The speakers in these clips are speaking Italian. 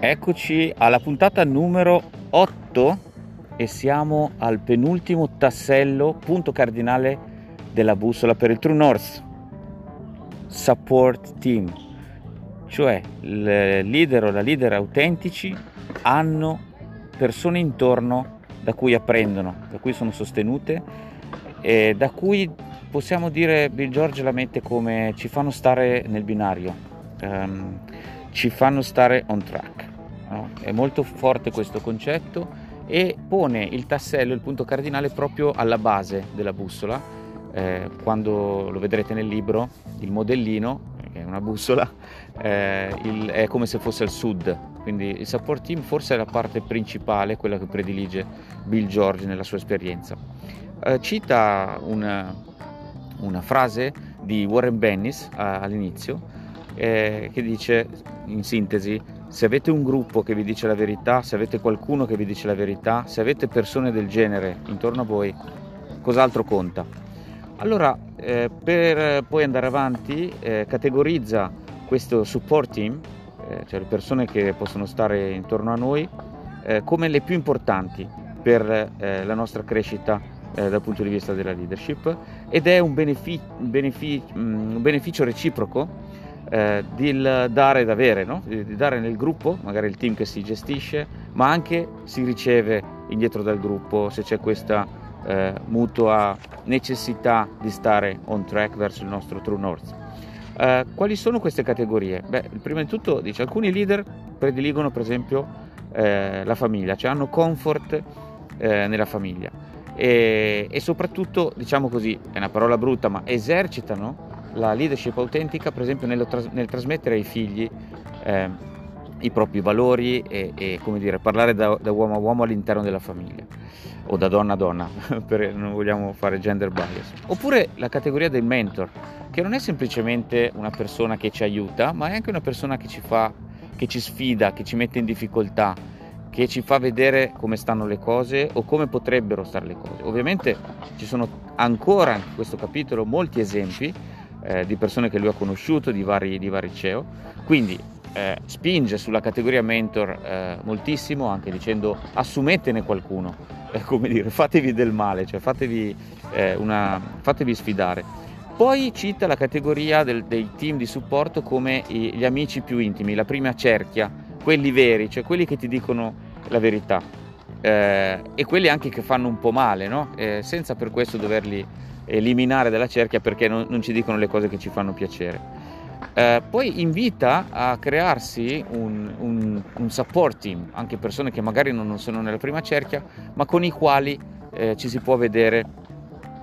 Eccoci alla puntata numero 8 e siamo al penultimo tassello, punto cardinale della bussola per il True North. Support team, cioè il leader o la leader autentici hanno persone intorno da cui apprendono, da cui sono sostenute e da cui possiamo dire Bill George la mette come ci fanno stare nel binario, um, ci fanno stare on track. No? È molto forte questo concetto e pone il tassello, il punto cardinale proprio alla base della bussola. Eh, quando lo vedrete nel libro, il modellino, che è una bussola, eh, il, è come se fosse al sud. Quindi il support team forse è la parte principale, quella che predilige Bill George nella sua esperienza. Eh, cita una, una, frase di Warren Bennis all'inizio eh, che dice in sintesi se avete un gruppo che vi dice la verità, se avete qualcuno che vi dice la verità, se avete persone del genere intorno a voi, cos'altro conta? Allora, eh, per poi andare avanti, eh, categorizza questo support team, eh, cioè le persone che possono stare intorno a noi, eh, come le più importanti per eh, la nostra crescita eh, dal punto di vista della leadership ed è un, benefic- benefic- mm, un beneficio reciproco eh, di dare ed avere, no? di dare nel gruppo, magari il team che si gestisce, ma anche si riceve indietro dal gruppo se c'è questa eh, mutua necessità di stare on track verso il nostro True North. Eh, quali sono queste categorie? Beh, prima di tutto dice alcuni leader prediligono per esempio eh, la famiglia, cioè hanno comfort eh, nella famiglia e, e soprattutto, diciamo così, è una parola brutta, ma esercitano la leadership autentica, per esempio, nel, tras- nel trasmettere ai figli eh, i propri valori e, e dire, parlare da, da, uomo a uomo all'interno della famiglia o da donna a donna, per, non vogliamo fare gender bias. Oppure la categoria del mentor, che non è semplicemente una persona che ci aiuta, ma è anche una persona che ci fa, che ci sfida, che ci mette in difficoltà, che ci fa vedere come stanno le cose o come potrebbero stare le cose. Ovviamente ci sono ancora in questo capitolo molti esempi eh, di persone che lui ha conosciuto, di vari, di vari CEO. Quindi eh, spinge sulla categoria mentor eh, moltissimo, anche dicendo assumetene qualcuno, è come dire fatevi del male, cioè fatevi, eh, una, fatevi sfidare. Poi cita la categoria del, dei team di supporto come i, gli amici più intimi, la prima cerchia, quelli veri, cioè quelli che ti dicono la verità eh, e quelli anche che fanno un po' male, no? eh, senza per questo doverli eliminare dalla cerchia perché non, non ci dicono le cose che ci fanno piacere. Eh, poi invita a crearsi un, un, un, support team, anche persone che magari non sono nella prima cerchia, ma con i quali eh, ci si può vedere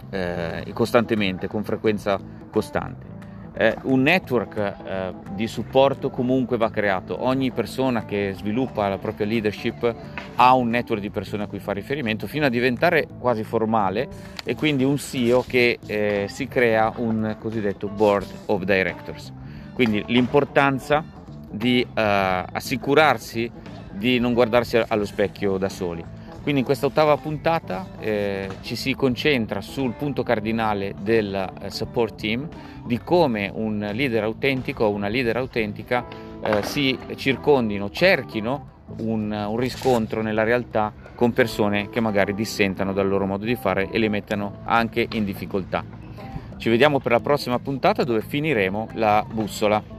eh, costantemente, con frequenza costante eh, un network eh, di supporto comunque va creato. Ogni persona che sviluppa la propria leadership ha un network di persone a cui fa riferimento fino a diventare quasi formale e quindi un CEO che eh, si crea un cosiddetto board of directors. Quindi l'importanza di eh, assicurarsi di non guardarsi allo specchio da soli. Quindi in questa ottava puntata eh, ci si concentra sul punto cardinale del eh, support team, di come un leader autentico o una leader autentica eh, si circondino, cerchino un, un, riscontro nella realtà con persone che magari dissentano dal loro modo di fare e le mettano anche in difficoltà. Ci vediamo per la prossima puntata dove finiremo la bussola.